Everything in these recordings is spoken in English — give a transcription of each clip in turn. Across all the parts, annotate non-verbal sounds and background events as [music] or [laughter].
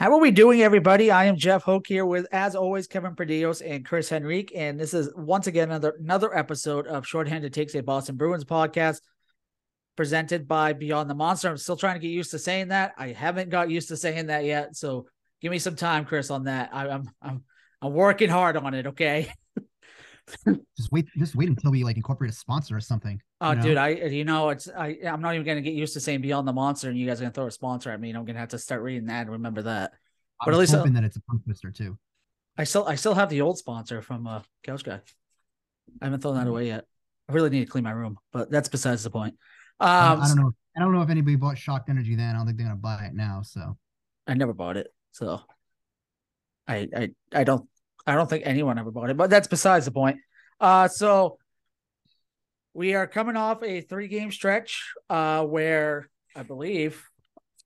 How are we doing, everybody? I am Jeff Hoke here with, as always, Kevin Perdillos and Chris Henrique, and this is once again another another episode of Shorthanded Takes a Boston Bruins podcast, presented by Beyond the Monster. I'm still trying to get used to saying that. I haven't got used to saying that yet, so give me some time, Chris, on that. I, I'm I'm I'm working hard on it. Okay. [laughs] just wait, just wait until we like incorporate a sponsor or something. Oh, dude, I you know it's I I'm not even gonna get used to saying Beyond the Monster, and you guys are gonna throw a sponsor at me, and I'm gonna have to start reading that and remember that. I but at least hoping I'll, that it's a tongue twister too. I still I still have the old sponsor from uh Couch Guy. I haven't thrown that away yet. I really need to clean my room, but that's besides the point. Um, I, I don't know. I don't know if anybody bought Shocked Energy then. I don't think they're gonna buy it now. So I never bought it, so I I I don't I don't think anyone ever bought it, but that's besides the point. Uh, so we are coming off a three game stretch uh, where I believe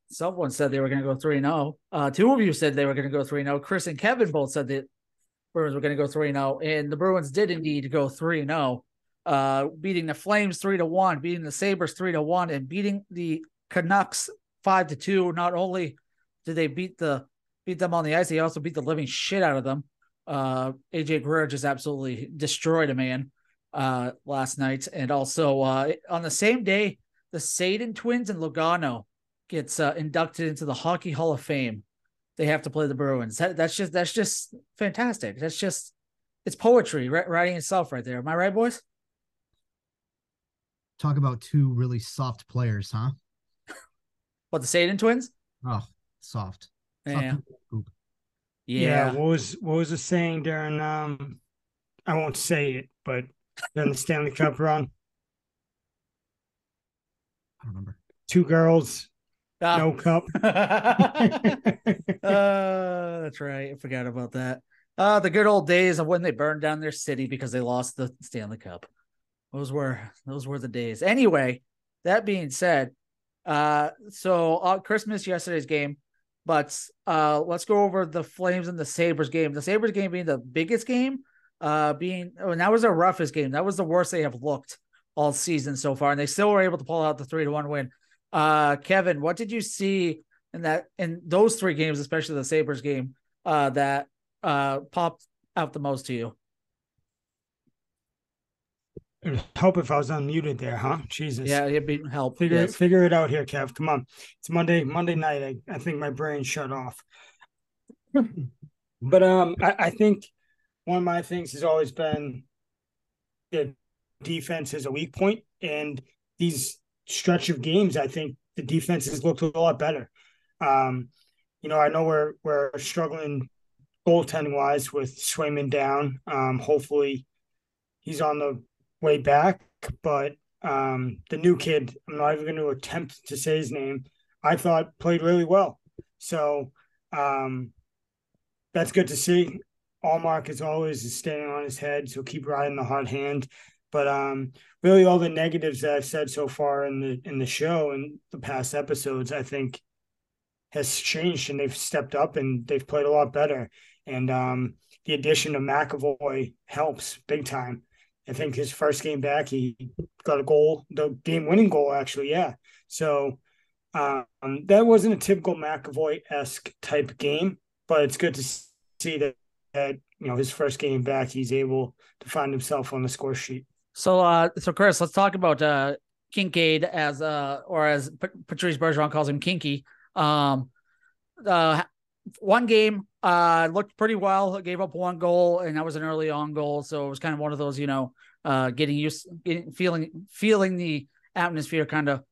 someone said they were going to go 3 0. Uh, two of you said they were going to go 3 0. Chris and Kevin both said that Bruins were going to go 3 0. And the Bruins did indeed go 3 0, uh, beating the Flames 3 to 1, beating the Sabres 3 to 1, and beating the Canucks 5 to 2. Not only did they beat the beat them on the ice, they also beat the living shit out of them. Uh, AJ Greer just absolutely destroyed a man uh, last night, and also uh, on the same day, the Sedin twins and Luongo gets uh, inducted into the Hockey Hall of Fame. They have to play the Bruins. That, that's just that's just fantastic. That's just it's poetry writing itself right there. Am I right, boys? Talk about two really soft players, huh? [laughs] what the Sedin twins? Oh, soft. Yeah. Soft yeah. yeah. What was what was the saying during um I won't say it, but during the Stanley Cup run? I don't remember. Two girls, ah. no cup. [laughs] uh, that's right. I forgot about that. Uh the good old days of when they burned down their city because they lost the Stanley Cup. Those were those were the days. Anyway, that being said, uh so uh, Christmas yesterday's game but uh, let's go over the Flames and the Sabres game. The Sabres game being the biggest game, uh, being oh, and that was the roughest game. That was the worst they have looked all season so far, and they still were able to pull out the three to one win. Uh, Kevin, what did you see in that in those three games, especially the Sabres game, uh, that uh, popped out the most to you? help if I was unmuted there, huh? Jesus. Yeah, it'd be help. Figure yes. figure it out here, Kev. Come on. It's Monday, Monday night. I, I think my brain shut off. [laughs] but um I, I think one of my things has always been the defense is a weak. And these stretch of games, I think the defense has looked a lot better. Um, you know, I know we're we're struggling goaltending wise with Swayman down. Um, hopefully he's on the way back, but um, the new kid, I'm not even going to attempt to say his name, I thought played really well. So um, that's good to see. Ullmark, as always, is staying on his head, so keep riding the hot hand. But um, really, all the negatives that I've said so far in the in the show and the past episodes, I think, has changed, and they've stepped up and they've played a lot better. And um, the addition of McAvoy helps big time. I think his first game back, he got a goal, the game winning goal, actually. Yeah. So um, that wasn't a typical McAvoy esque type game, but it's good to see that, that, you know, his first game back, he's able to find himself on the score sheet. So, uh, so Chris, let's talk about uh, Kinkaid as uh, or as Patrice Bergeron calls him, Kinky. Um, uh, one game uh looked pretty well gave up one goal and that was an early on goal so it was kind of one of those you know uh getting used getting feeling feeling the atmosphere kind of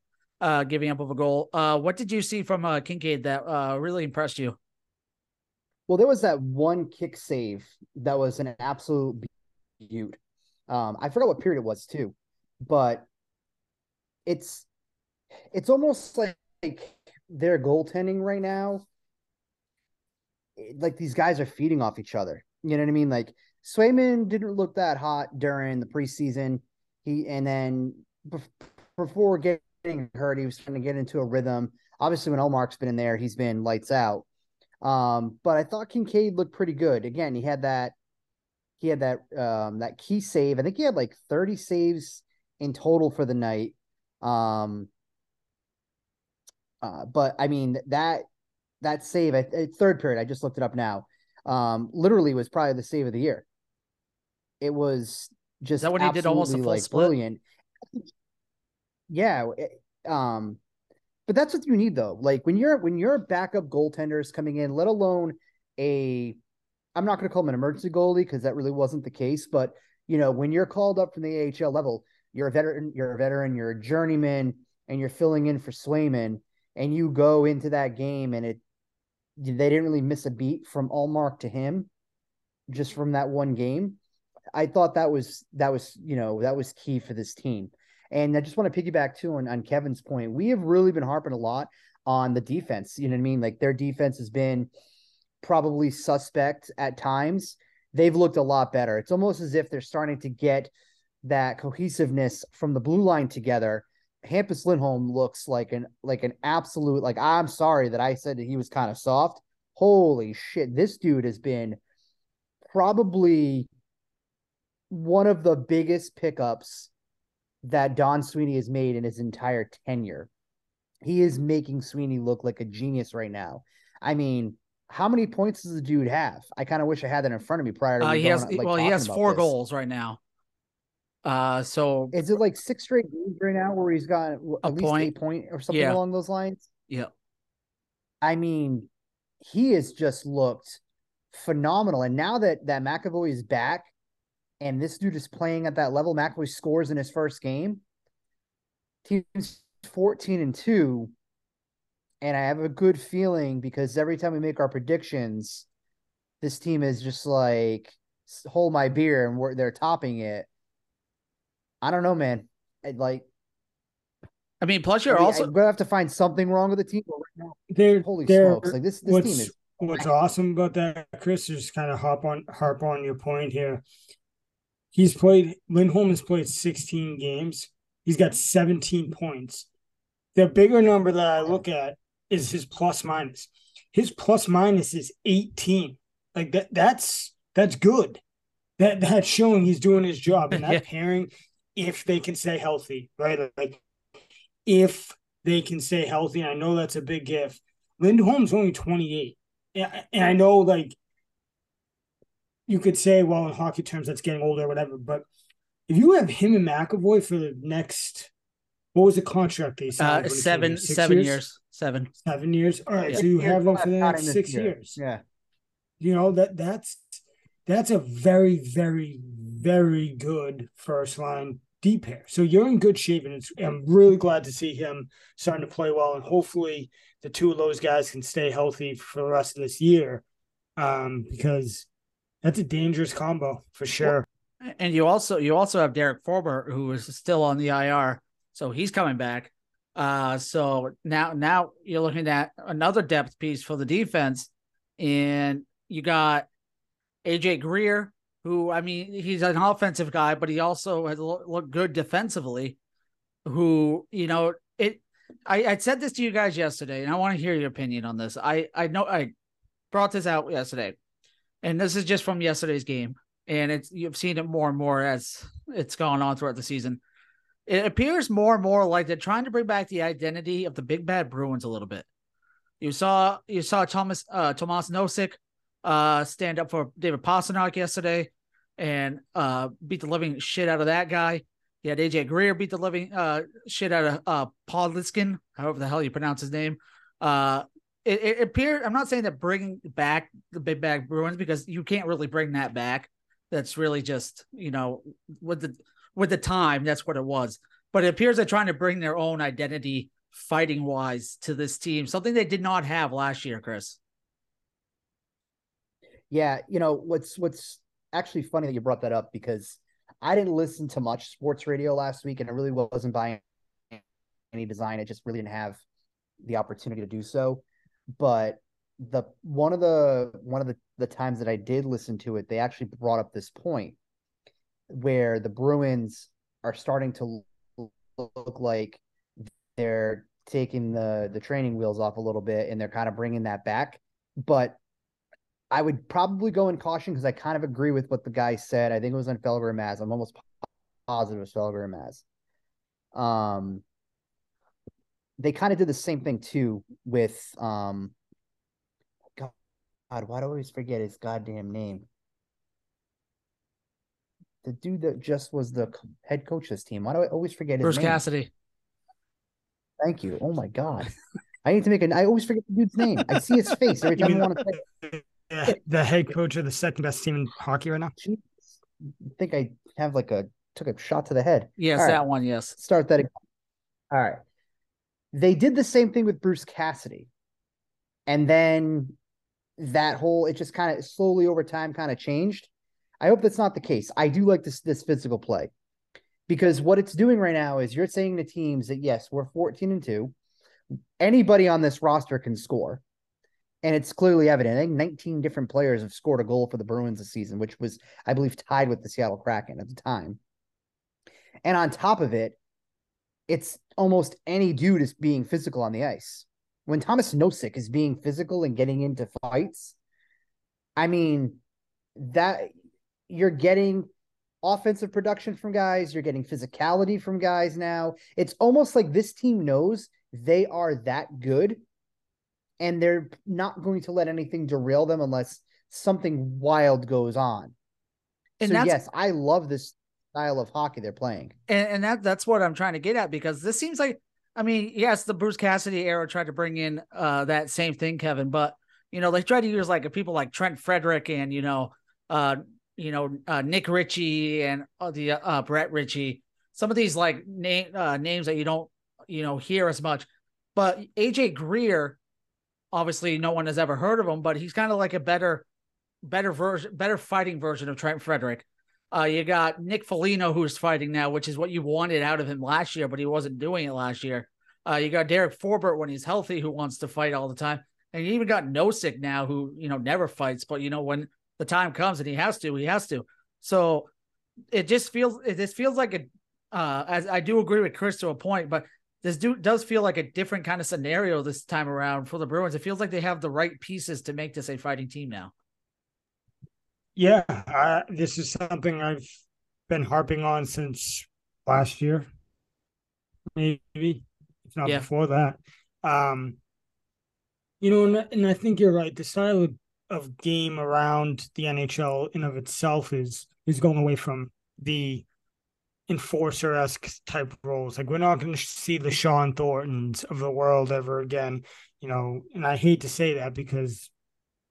uh giving up of a goal uh what did you see from uh kinkaid that uh really impressed you well there was that one kick save that was an absolute beaut um i forgot what period it was too but it's it's almost like their goaltending right now like these guys are feeding off each other. You know what I mean? Like Swayman didn't look that hot during the preseason. He and then before getting hurt, he was trying to get into a rhythm. Obviously, when Ullmark's been in there, he's been lights out. Um, but I thought Kinkaid looked pretty good. Again, he had that he had that um that key save. I think he had like 30 saves in total for the night. Um uh, but I mean that that save at, third period, I just looked it up now. Um, literally was probably the save of the year. It was just that what he did almost like split? brilliant. Yeah, it- um, but that's what you need though. Like when you're when your backup goaltender is coming in, let alone a, I'm not going to call him an emergency goalie because that really wasn't the case. But you know, when you're called up from the AHL level, you're a veteran, you're a veteran, you're a journeyman, and you're filling in for Swayman, and you go into that game and it, they didn't really miss a beat from Ullmark to him, just from that one game. I thought that was that was you know that was key for this team. And I just want to piggyback too on, on Kevin's point. We have really been harping a lot on the defense. You know what I mean? Like their defense has been probably suspect at times. They've looked a lot better. It's almost as if they're starting to get that cohesiveness from the blue line together. Hampus Lindholm looks like an like an absolute like I'm sorry that I said that he was kind of soft. Holy shit, this dude has been probably one of the biggest pickups that Don Sweeney has made in his entire tenure. He is making Sweeney look like a genius right now. I mean, how many points does the dude have? I kind of wish I had that in front of me prior to Uh, he has like, well, he has four goals right now. Uh, so Is it like six straight games right now where he's got at least point. eight point or something Yeah. along those lines? yeah, I mean, he has just looked phenomenal. And now that that McAvoy is back and this dude is playing at that level, McAvoy scores in his first game. Team's 14 and 2. And I have a good feeling because every time we make our predictions, this team is just like hold my beer and we're, they're topping it. I don't know, man. I'd like I mean, plus you're mean, also I'm gonna have to find something wrong with the team. Right now, They're, holy they're, smokes! Like this, this what's, team is what's awesome about that, Chris, is just kind of hop on harp on your point here. He's played Lindholm has played 16 games. He's got 17 points. The bigger number that I look at is his plus minus. His plus minus is 18. Like that that's that's good. That that's showing he's doing his job. And that [laughs] Yeah. pairing, if they can stay healthy, right? Like if they can stay healthy, I know that's a big if. Lindholm's only 28. And and I know like you could say, well, in hockey terms, that's getting older or whatever. But if you have him and McAvoy for the next, what was the contract they signed? uh, when he came seven here? Seven years? seven. Seven years. All right, Yeah. so you Six have them for the next six year. years. Yeah, You know that that's that's a very, very, very good first line D pair. So you're in good shape, and it's, I'm really glad to see him starting to play well, and hopefully the two of those guys can stay healthy for the rest of this year, um, because that's a dangerous combo for sure. And you also you also have Derek Forbort who is still on the IR, so he's coming back. Uh, so now now you're looking at another depth piece for the defense, and you got AJ Greer, who I mean he's an offensive guy, but he also has looked good defensively. Who you know it. I, I said this to you guys yesterday, and I want to hear your opinion on this. I I know I brought this out yesterday, and this is just from yesterday's game and it's you've seen it more and more as it's gone on throughout the season. It appears more and more like they're trying to bring back the identity of the big bad Bruins a little bit. You saw you saw Thomas uh Tomas Nosek uh stand up for David Pastrnak yesterday and uh beat the living shit out of that guy. You had AJ Greer beat the living uh shit out of uh Paul Liskin, however the hell you pronounce his name. Uh it, it appeared I'm not saying that bringing back the big Bag Bruins because you can't really bring that back that's really just you know with the with the time that's what it was but it appears they're trying to bring their own identity fighting wise to this team something they did not have last year chris yeah. You know what's what's actually funny that you brought that up because I didn't listen to much sports radio last week, and I really wasn't buying any design. I just really didn't have the opportunity to do so. But the one of the one of the the times that I did listen to it, they actually brought up this point where the Bruins are starting to look like they're taking the the training wheels off a little bit and they're kind of bringing that back. But I would probably go in caution because I kind of agree with what the guy said. I think it was on Felger Maz. I'm almost positive it was Felger Maz. Um, they kind of did the same thing too with um god, why do I always forget his goddamn name? The dude that just was the head coach of this team. Why do I always forget his name? Bruce name? Cassidy. Thank you. Oh my god. I need to make an I always forget the dude's name. I see his face every time I want to say [laughs] the, the head coach of the second best team in hockey right now. Jesus. I think I have like a took a shot to the head. Yes, All right. that one. Yes. Start that again. All right. They did the same thing with Bruce Cassidy. And then that whole it just kind of slowly over time kind of changed. I hope that's not the case. I do like this this physical play. Because what it's doing right now is you're saying to teams that yes, we're 14 and 2. Anybody on this roster can score. And it's clearly evident. I think 19 different players have scored a goal for the Bruins this season, which was, I believe, tied with the Seattle Kraken at the time. And on top of it, it's almost any dude is being physical on the ice. When Thomas Nosek is being physical and getting into fights, I mean, that you're getting offensive production from guys, you're getting physicality from guys now. It's almost like this team knows they are that good and they're not going to let anything derail them unless something wild goes on. And so yes, I love this style of hockey they're playing. and, and that that's what I'm trying to get at because this seems like I mean, yes, the Bruce Cassidy era tried to bring in uh that same thing, Kevin, but you know, they tried to use like people like Trent Frederic and you know, uh, you know, uh, Nick Ritchie and uh, the uh Brett Ritchie, some of these like name uh, names that you don't you know hear as much. But AJ Greer, obviously no one has ever heard of him, but he's kind of like a better better version, better fighting version of Trent Frederic. Uh, you got Nick Foligno who's fighting now, which is what you wanted out of him last year, but he wasn't doing it last year. Uh, you got Derek Forbort when he's healthy, who wants to fight all the time, and you even got Nosek now, who you know never fights, but you know when the time comes and he has to, he has to. So it just feels it just feels like a. Uh, as I do agree with Chris to a point, but this do, does feel like a different kind of scenario this time around for the Bruins. It feels like they have the right pieces to make this a fighting team now. Yeah, I, this is something I've been harping on since last year, maybe if not Yeah. before that. Um, you know, and, and I think you're right. The style of, of game around the NHL in of itself is is going away from the enforcer esque type roles. Like we're not going to see the Shawn Thorntons of the world ever again. You know, and I hate to say that because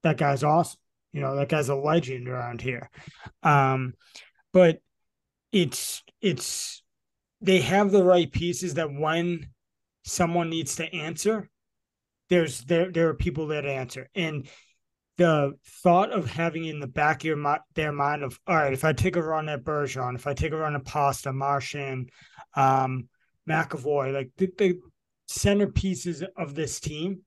that guy's awesome. You know, that guy's a legend around here. Um, but it's it's they have the right pieces that when someone needs to answer, there's there there are people that answer. And the thought of having in the back of your their mind of all right, if I take a run at Bergeron, if I take a run at Pasta, Marchand, um, McAvoy, like the, the centerpieces of this team,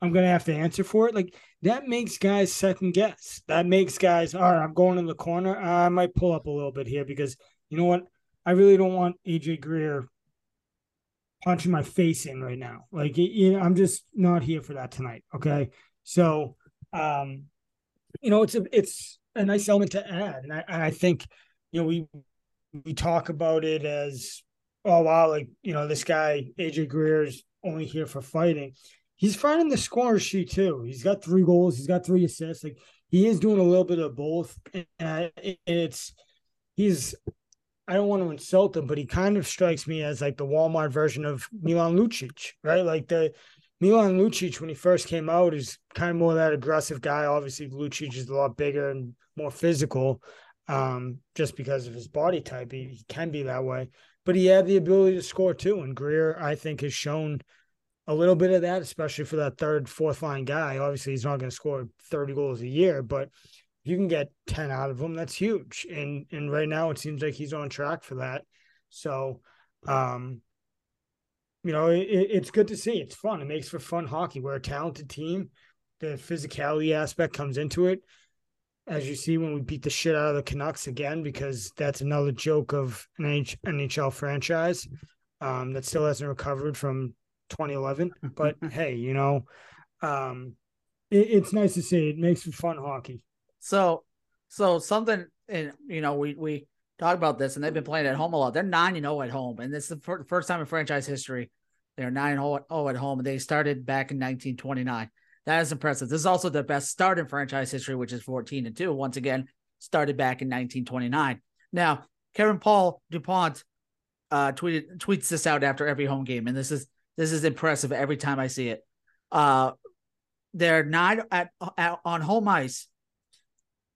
I'm gonna have to answer for it. Like that makes guys second guess. That makes guys, all right, I'm going in the corner. I might pull up a little bit here because you know what? I really don't want AJ Greer punching my face in right now. Like you know, I'm just not here for that tonight. Okay. So um, you know, it's a it's a nice element to add. And I I think, you know, we we talk about it as oh wow, like you know, this guy AJ Greer is only here for fighting he's finding the scoring sheet too. He's got three goals. He's got three assists. Like he is doing a little bit of both. And it's he's. I don't want to insult him, but he kind of strikes me as like the Walmart version of Milan Lucic, right? Like the Milan Lucic when he first came out is kind of more that aggressive guy. Obviously, Lucic is a lot bigger and more physical, um, just because of his body type. He, he can be that way, but he had the ability to score too. And Greer, I think, has shown a little bit of that, especially for that third, fourth line guy. Obviously, he's not going to score 30 goals a year, but you can get 10 out of him, that's huge. And and right now it seems like he's on track for that. So um you know, it, it's good to see. It's fun. It makes for fun hockey. We're a talented team. The physicality aspect comes into it. As you see when we beat the shit out of the Canucks again, because that's another joke of an NHL franchise um, that still hasn't recovered from 2011. [laughs] But hey, you know, um, it, it's nice to see. It makes for fun hockey. So, so something, and you know, we we talk about this, and they've been playing at home a lot. They're nine and zero at home, and this is the fir- first time in franchise history they're nine and zero at home, and they started back in 1929. That is impressive. This is also the best start in franchise history, which is 14 and 2. Once again, started back in 1929. Now, Kevin Paul DuPont uh, tweeted tweets this out after every home game, and this is this is impressive every time I see it. Uh, they're not at, at on home ice.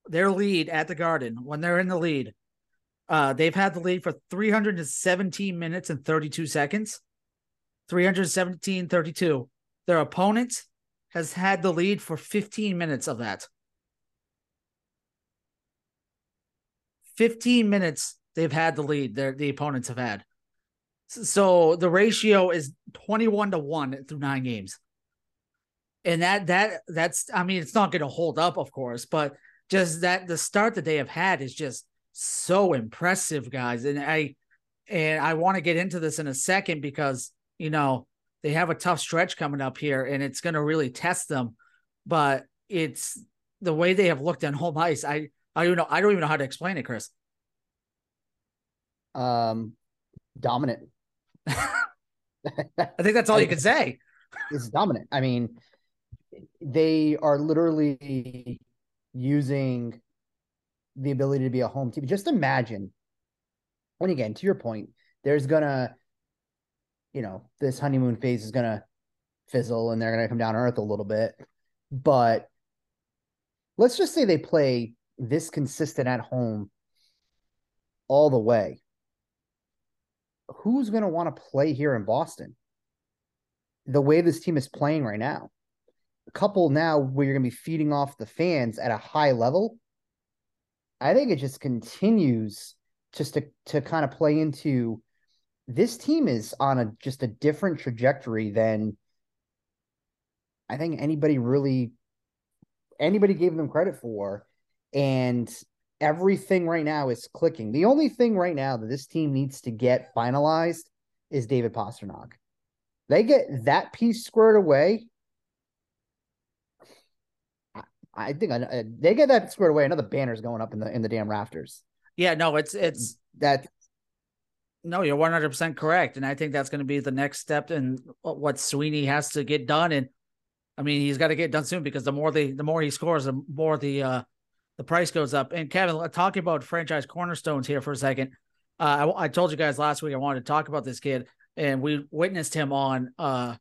Their lead at the Garden when they're in the lead, uh, they've had the lead for 317 minutes and 32 seconds. 317 32. Their opponent has had the lead for 15 minutes of that. 15 minutes they've had the lead their the opponents have had. So the ratio is 21 to 1 through 9 games. And that that that's I mean it's not going to hold up of course, but just that the start that they have had is just so impressive guys and I and I want to get into this in a second because you know they have a tough stretch coming up here and it's going to really test them but it's the way they have looked on home ice I I don't know I don't even know how to explain it Chris Um, dominant. I think that's all you can say. It's dominant. I mean, they are literally using the ability to be a home team. Just imagine, and again, to your point, there's gonna, you know, this honeymoon phase is gonna fizzle and they're gonna come down to earth a little bit. But let's just say they play this consistent at home all the way. Who's gonna want to play here in Boston? The way this team is playing right now. A couple now where you're going to be feeding off the fans at a high level, I think it just continues just to to kind of play into this team is on a just a different trajectory than I think anybody really anybody gave them credit for. And everything right now is clicking. The only thing right now that this team needs to get finalized is David Pastrnak. They get that piece squared away I think I, uh, they get that squared away. Another banner's going up in the in the damn rafters. Yeah, no, it's it's that. No, you're 100 percent correct, and I think that's going to be the next step in what Sweeney has to get done. And I mean, he's got to get done soon because the more they the more he scores, the more the uh the price goes up. And Kevin, talking about franchise cornerstones here for a second. Uh, I, I told you guys last week I wanted to talk about this kid, and we witnessed him on uh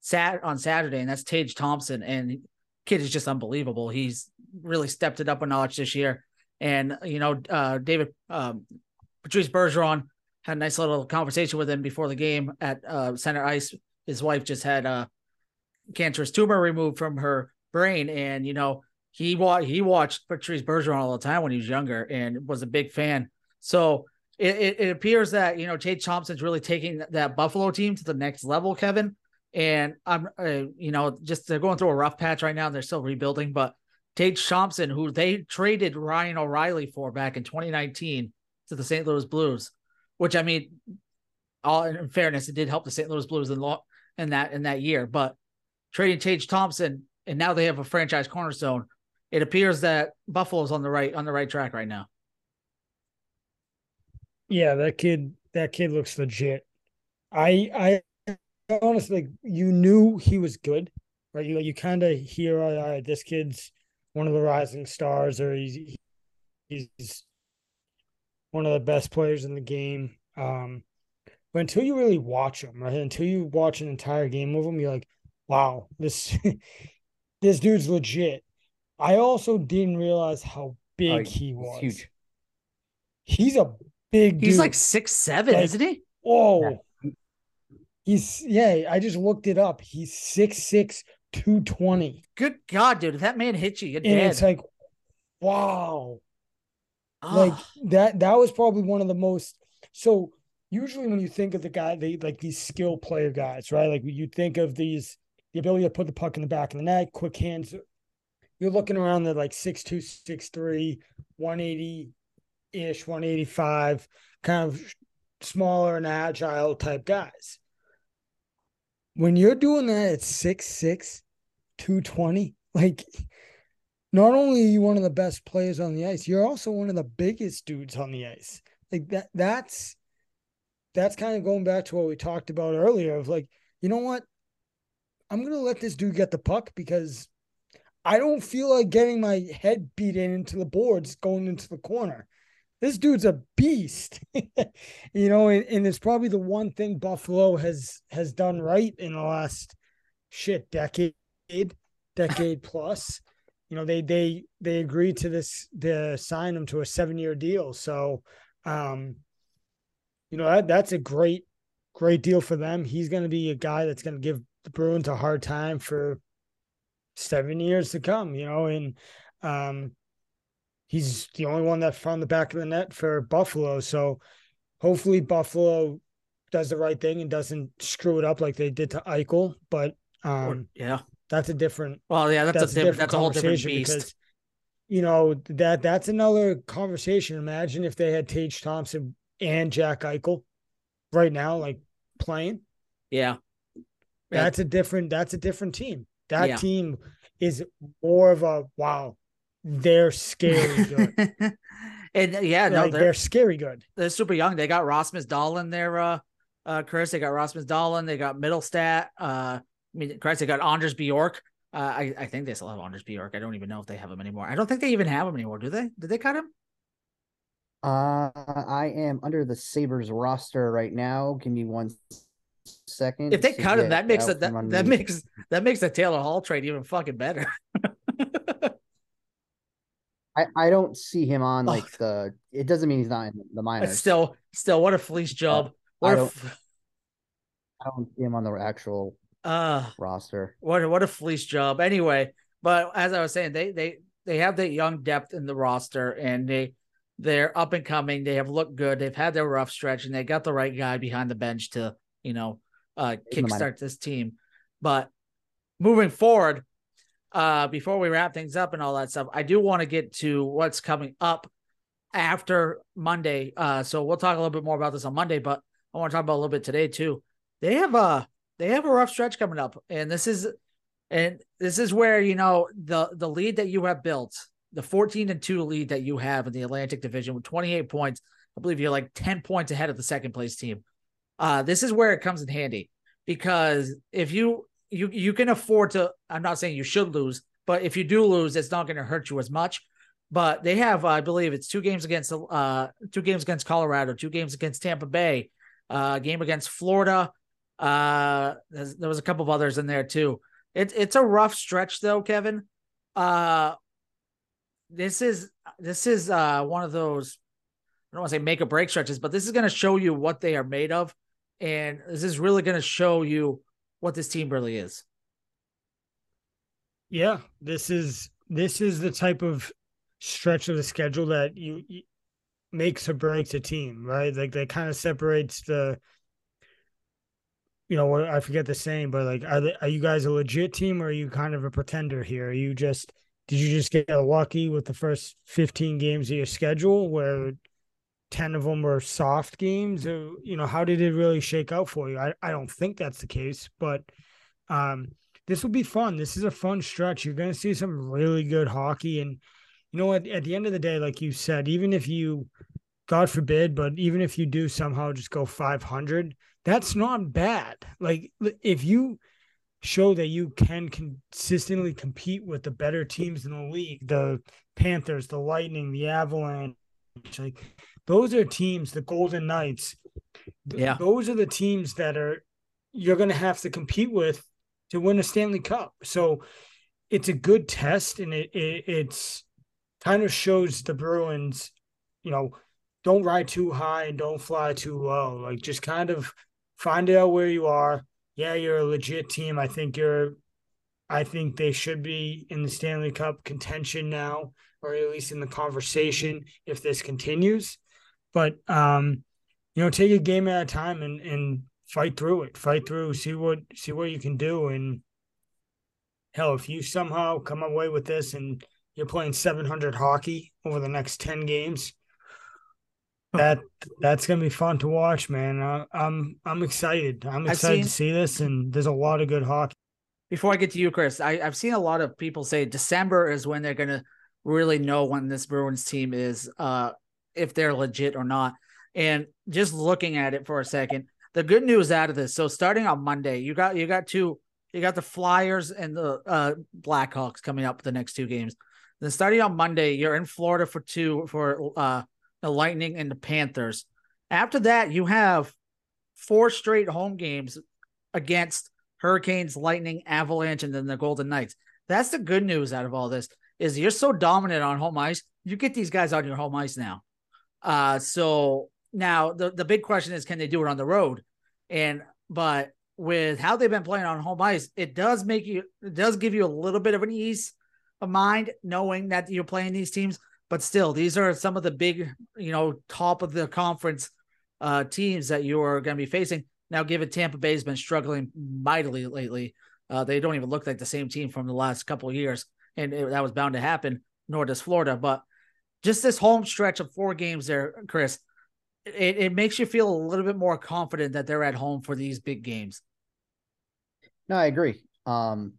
sat on Saturday, and that's Tage Thompson, and kid is just unbelievable. He's really stepped it up a notch this year. And, you know, uh, David, um, Patrice Bergeron had a nice little conversation with him before the game at uh, center ice. His wife just had a cancerous tumor removed from her brain. And, you know, he, wa- he watched Patrice Bergeron all the time when he was younger and was a big fan. So it, it, it appears that, you know, Tage Thompson's really taking that Buffalo team to the next level, Kevin. And I'm, uh, you know, just they're going through a rough patch right now. They're still rebuilding, but Tage Thompson, who they traded Ryan O'Reilly for back in 2019 to the St. Louis Blues, which I mean, all in fairness, it did help the St. Louis Blues in, lo- in that in that year. But trading Tage Thompson, and now they have a franchise cornerstone. It appears that Buffalo's on the right on the right track right now. Yeah, that kid that kid looks legit. I I honestly, you knew he was good, right? You you kind of hear, all right, this kid's one of the rising stars, or he's he's one of the best players in the game. Um, but until you really watch him, right? Until you watch an entire game of him, you're like, wow, this [laughs] this dude's legit. I also didn't realize how big oh, he was. Huge. He's a big. He's dude. like six seven, like, isn't he? Oh, yeah. He's yeah, I just looked it up. He's 6'6, 220. Good God, dude. If that man hits you, you're and dead. It's like, wow. Oh. Like that that was probably one of the most so usually when you think of the guy, they like these skill player guys, right? Like you think of these the ability to put the puck in the back of the net, quick hands. You're looking around the like 6'2, 6'3, 180 ish, 185, kind of smaller and agile type guys when you're doing that at six six, 220, like not only are you one of the best players on the ice, you're also one of the biggest dudes on the ice. Like that that's that's kind of going back to what we talked about earlier of like, you know what? I'm gonna let this dude get the puck because I don't feel like getting my head beat in into the boards going into the corner. This dude's a beast, [laughs] you know, and, and it's probably the one thing Buffalo has has done right in the last shit decade, decade [laughs] plus. You know, they they they agreed to this to sign him to a seven year deal. So um, you know, that that's a great, great deal for them. He's gonna be a guy that's gonna give the Bruins a hard time for seven years to come, you know, and um, he's the only one that found the back of the net for Buffalo. So hopefully Buffalo does the right thing and doesn't screw it up like they did to Eichel. But um, yeah, that's a different. Well, yeah, that's, that's a, different, that's a whole different beast. Because, you know that that's another conversation. Imagine if they had Tage Thompson and Jack Eichel right now, like playing. Yeah, that's a different. That's a different team. That yeah. team is more of a wow. They're scary [laughs] good. and yeah, no, like, they're, they're, scary good. They're super young. They got Rasmus Dahlin there, uh, uh, Chris. They got Rasmus Dahlin. They got Mittelstadt. Uh, I mean, Chris. They got Anders Bjork. Uh, I, I think they still have Anders Bjork. I don't even know if they have him anymore. I don't think they even have him anymore. Do they? Did they cut him? Uh, I am under the Sabres roster right now. Give me one second. If they cut him, that makes it that, that makes that makes the Taylor Hall trade even fucking better. [laughs] I, I don't see him on like oh. the. It doesn't mean he's not in the minors. Still, still, what a fleece job. What I, don't, f- I don't see him on the actual uh roster. What what a fleece job. Anyway, but as I was saying, they they they have that young depth in the roster, and they they're up and coming. They have looked good. They've had their rough stretch, and they got the right guy behind the bench to you know, uh, kickstart this team. But moving forward, uh, before we wrap things up and all that stuff, I do want to get to what's coming up after Monday. Uh, so we'll talk a little bit more about this on Monday, but I want to talk about a little bit today too. They have a they have a rough stretch coming up, and this is and this is where you know the the lead that you have built, the 14 and 2 lead that you have in the Atlantic Division with 28 points. I believe you're like 10 points ahead of the second place team uh, this is where it comes in handy because if you you you can afford to, I'm not saying you should lose, but if you do lose, it's not going to hurt you as much. But they have, I believe, it's two games against uh two games against Colorado, two games against Tampa Bay, uh, game against Florida. Uh, there was a couple of others in there too. It's it's a rough stretch though, Kevin. Uh, this is this is uh one of those I don't want to say make or break stretches, but this is going to show you what they are made of and this is really going to show you what this team really is. Yeah, this is this is the type of stretch of the schedule that you, you makes or breaks a team, right? Like that kind of separates the you know, I forget the saying, but like, are they, are you guys a legit team or are you kind of a pretender here? Are you just did you just get lucky with the first 15 games of your schedule where 10 of them were soft games you know how did it really shake out for you? I, I don't think that's the case but um, this will be fun. This is a fun stretch. You're going to see some really good hockey and you know at, at the end of the day like you said even if you god forbid but even if you do somehow just go 500 that's not bad. Like if you show that you can consistently compete with the better teams in the league the panthers the lightning the avalanche like those are teams, the Golden Knights. Yeah. Those are the teams that are you're going to have to compete with to win a Stanley Cup. So it's a good test and it, it it's kind of shows the Bruins, you know, don't ride too high and don't fly too low. Like just kind of find out where you are. Yeah, you're a legit team. I think you're I think they should be in the Stanley Cup contention now, or at least in the conversation if this continues. But um, you know, take a game at a time and and fight through it. Fight through, see what see what you can do. And hell, if you somehow come away with this and you're playing 700 hockey over the next 10 games, that that's gonna be fun to watch, man. I, I'm I'm excited. I'm excited seen, to see this, and there's a lot of good hockey. Before I get to you, Chris, I, I've seen a lot of people say December is when they're gonna really know when this Bruins team is uh if they're legit or not. And just looking at it for a second, the good news out of this. So starting on Monday, you got you got two you got the Flyers and the uh, Blackhawks coming up the next two games. Then starting on Monday, you're in Florida for two for uh, the Lightning and the Panthers. After that, you have four straight home games against Hurricanes, Lightning, Avalanche, and then the Golden Knights. That's the good news out of all this is you're so dominant on home ice. You get these guys on your home ice now. Uh, so now the, the big question is, can they do it on the road? And, but with how they've been playing on home ice, it does make you, it does give you a little bit of an ease of mind knowing that you're playing these teams. But still, these are some of the big, you know, top of the conference uh, teams that you are going to be facing. Now, given Tampa Bay's been struggling mightily lately, uh, they don't even look like the same team from the last couple years, and it, that was bound to happen. Nor does Florida, but just this home stretch of four games there, Chris, it, it makes you feel a little bit more confident that they're at home for these big games. No, I agree. Um,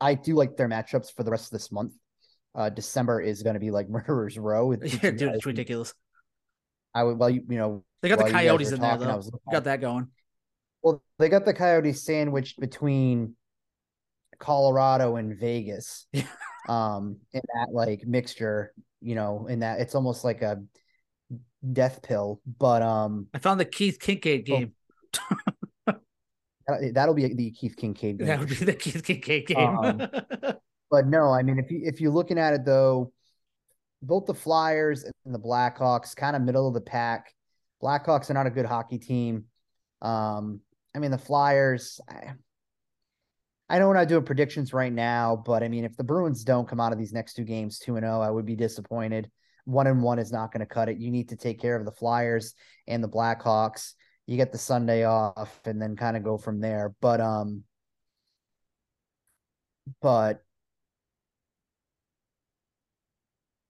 I do like their matchups for the rest of this month. Uh, December is going to be like [laughs] murderers row. It's, [laughs] yeah, dude, it's ridiculous. I would, well, you, you know, they got the Coyotes in talking, there, though. Got that going. Well, they got the Coyotes sandwiched between Colorado and Vegas. [laughs] um, in that like mixture, you know, in that it's almost like a death pill. But um, I found the Keith Kinkaid game. [laughs] that'll be the Keith Kinkaid game. That would be the Keith Kinkaid game. um, [laughs] but no, I mean, if you if you're looking at it though, both the Flyers and the Blackhawks, kind of middle of the pack. Blackhawks are not a good hockey team. Um, I mean, the Flyers. I, I know we're not doing predictions right now, but I mean, if the Bruins don't come out of these next two games two and zero, oh, I would be disappointed. One and one is not going to cut it. You need to take care of the Flyers and the Blackhawks. You get the Sunday off, and then kind of go from there. But um, but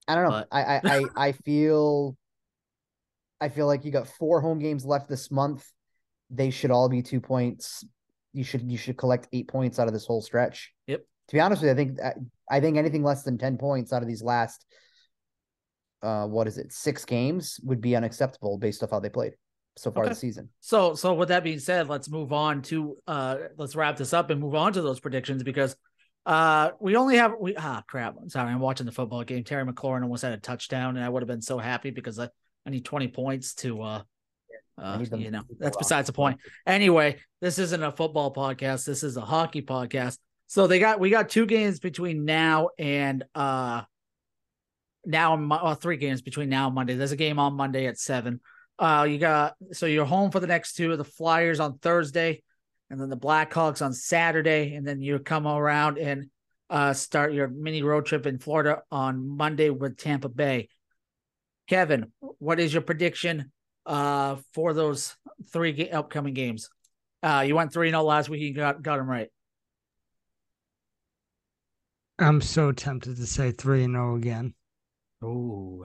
I don't know. But... I, I I [laughs] I feel I feel like you got four home games left this month. They should all be two points you should you should collect eight points out of this whole stretch. Yep. To be honest with you, I think I think anything less than ten points out of these last, uh, what is it, six games would be unacceptable based off how they played so far okay. this season. So, so with that being said, let's move on to uh, let's wrap this up and move on to those predictions because uh, we only have we ah crap. Sorry, I'm watching the football game. Terry McLaurin almost had a touchdown, and I would have been so happy because I, I need 20 points to uh uh, you know, that's besides the point. Anyway, this isn't a football podcast. This is a hockey podcast. So they got we got two games between now and uh now well, three games between now and Monday. There's a game on Monday at seven. Uh, you got so you're home for the next two. of The Flyers on Thursday, and then the Blackhawks on Saturday, and then you come around and uh start your mini road trip in Florida on Monday with Tampa Bay. Kevin, what is your prediction uh, for those three ga- upcoming games. Uh, you went 3 0 last week. You got, got them right. I'm so tempted to say 3 0 again. Oh,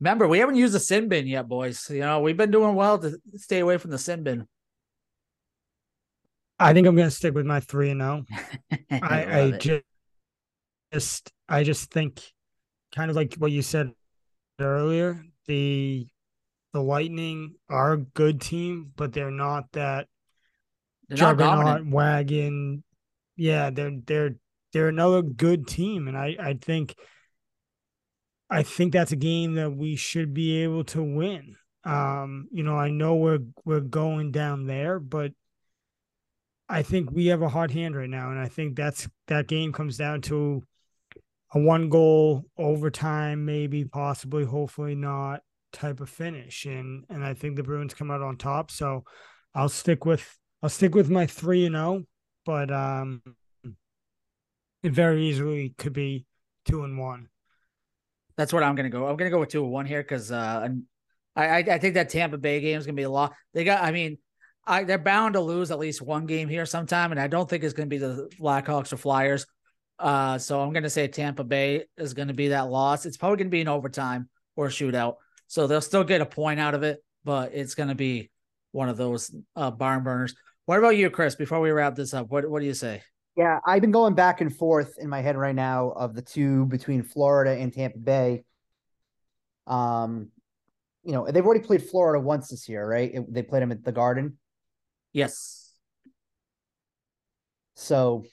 remember, we haven't used the sin bin yet, boys. You know, we've been doing well to stay away from the sin bin. I think I'm going to stick with my 3 and 0. [laughs] I, I just, just, I just think kind of like what you said earlier, the the Lightning are a good team, but they're not that they're juggernaut wagon. Yeah, they're they're they're another good team, and I I think I think that's a game that we should be able to win. Um, you know, I know we're we're going down there, but I think we have a hot hand right now, and I think that's that game comes down to a one goal overtime, maybe, possibly, hopefully not type of finish, and and I think the Bruins come out on top. So I'll stick with I'll stick with my three and zero, oh, but um, it very easily could be two and one. That's what I'm gonna go. I'm gonna go with two and one here because uh, I I think that Tampa Bay game is gonna be a lot. They got, I mean, I they're bound to lose at least one game here sometime, and I don't think it's gonna be the Blackhawks or Flyers. Uh, so I'm gonna say Tampa Bay is gonna be that loss. It's probably gonna be an overtime or shootout. So they'll still get a point out of it, but it's going to be one of those uh, barn burners. What about you, Chris? Before we wrap this up, what what do you say? Yeah, I've been going back and forth in my head right now of the two between Florida and Tampa Bay. Um, you know, they've already played Florida once this year, right? It, they played them at the Garden. Yes. So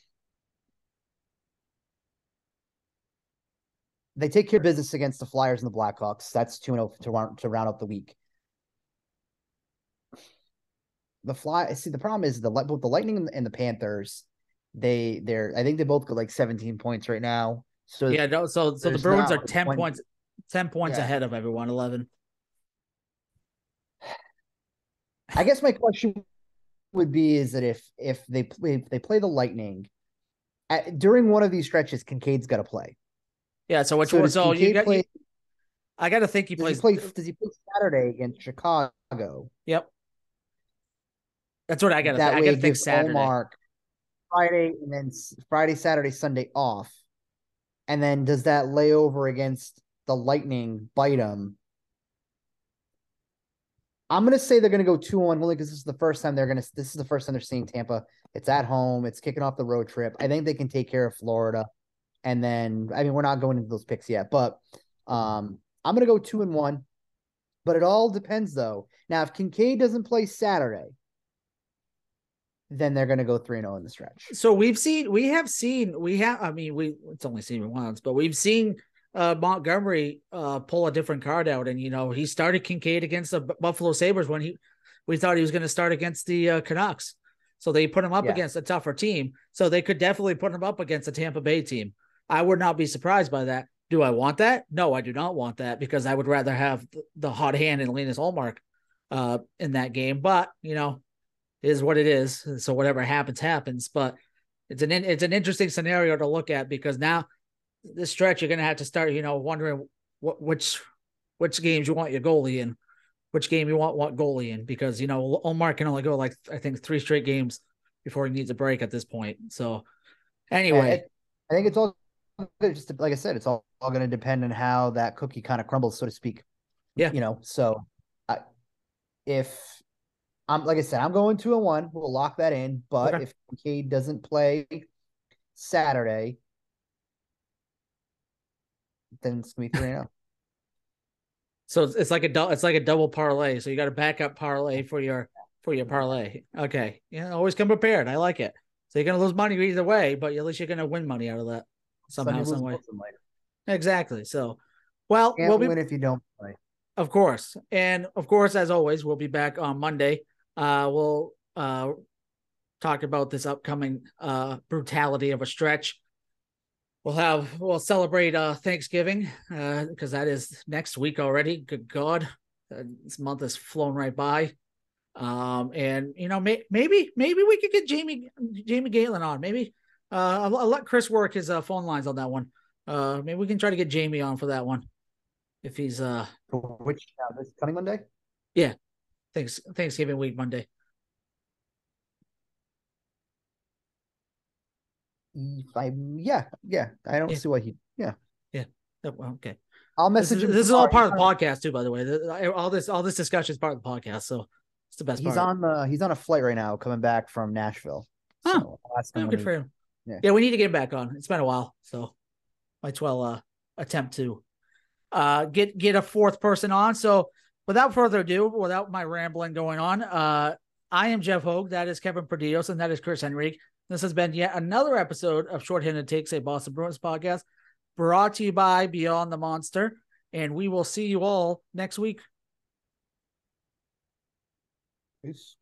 they take care of business against the Flyers and the Blackhawks. That's 2 0 to round, to round up the week. The fly see the problem is the both the Lightning and the, Panthers, they they're I think they both got like 17 points right now. So Yeah, no, so so the Bruins are ten one- points, ten points Yeah. ahead of everyone. Eleven. I guess my question would be is that if if they play if they play the Lightning at, during one of these stretches, Kinkaid's got to play. Yeah. So which So one? So you got. play- you- I got to think he Does plays. he play? Does he play Saturday against Chicago? Yep. That's what I got to. that I way, got to think Saturday. Ullmark Friday and then Friday, Saturday, Sunday off, and then does that layover against the Lightning bite him? I'm gonna say they're gonna go two one only because this is the first time they're gonna. This is the first time they're seeing Tampa. It's at home. It's kicking off the road trip. I think they can take care of Florida, and then I mean we're not going into those picks yet, but um, I'm gonna go two and one. But it all depends though. Now if Kinkaid doesn't play Saturday, then they're gonna go three and zero in the stretch. So we've seen, we have seen, we have. I mean, we it's only seen it once, but we've seen uh Montgomery uh pull a different card out, and you know he started Kinkaid against the Buffalo Sabres when he we thought he was going to start against the uh, Canucks. So they put him up Yeah. against a tougher team. So they could definitely put him up against a Tampa Bay team. I would not be surprised by that. Do I want that? No, I do not want that because I would rather have the, hot hand and Linus Ullmark uh in that game. But you know, it is what it is. So whatever happens, happens. But it's an it's an interesting scenario to look at because now this stretch you're gonna have to start, you know, wondering what which which games you want your goalie in, which game you want what goalie in, because you know Ullmark can only go like I think three straight games before he needs a break at this point. So anyway, I think it's just like I said, it's all, all going to depend on how that cookie kind of crumbles, so to speak. Yeah. you know. So, I, if I'm like I said, I'm going two and one. We'll lock that in. But Okay. if Kinkaid doesn't play Saturday, then it's gonna be three and oh. zero. [laughs] so it's, it's like a dou- it's like a double parlay. So you got a backup parlay for your for your parlay. Okay, yeah, always come prepared. I like it. So you're gonna lose money either way, but at least you're gonna win money out of that somehow, Sunday, lose some way. both of them later. Exactly. So, well, Can't we'll be win if you don't play. Of course. And of course, as always, we'll be back on Monday. Uh, we'll uh, talk about this upcoming uh, brutality of a stretch. We'll have we'll celebrate uh, Thanksgiving because that is next week already. Good God, uh, this month has flown right by. Um, and you know, may, maybe maybe we could get Jamie Jamie Galen on. Maybe uh, I'll, I'll let Chris work his uh, phone lines on that one. Uh, maybe we can try to get Jamie on for that one if he's uh Which uh, this coming Monday? Yeah, thanks Thanksgiving week Monday. If I yeah yeah I don't Yeah. see why he yeah Oh, okay. I'll This message is, him. this is all part of the podcast too, by the way. All this all this discussion is part of the podcast, so it's the best He's part. on the he's on a flight right now coming back from Nashville. Huh. So I'll ask him Oh, good for him. Yeah. Yeah. we need to get him back on. It's been a while, so might as well uh, attempt to uh, get get a fourth person on. So without further ado, without my rambling going on, uh, I am Jeff Hogue. That is Kevin Perdios, and that is Chris Henrique. This has been yet another episode of Shorthanded Takes, a Boston Bruins podcast, brought to you by Beyond the Monster. And we will see you all next week. Peace.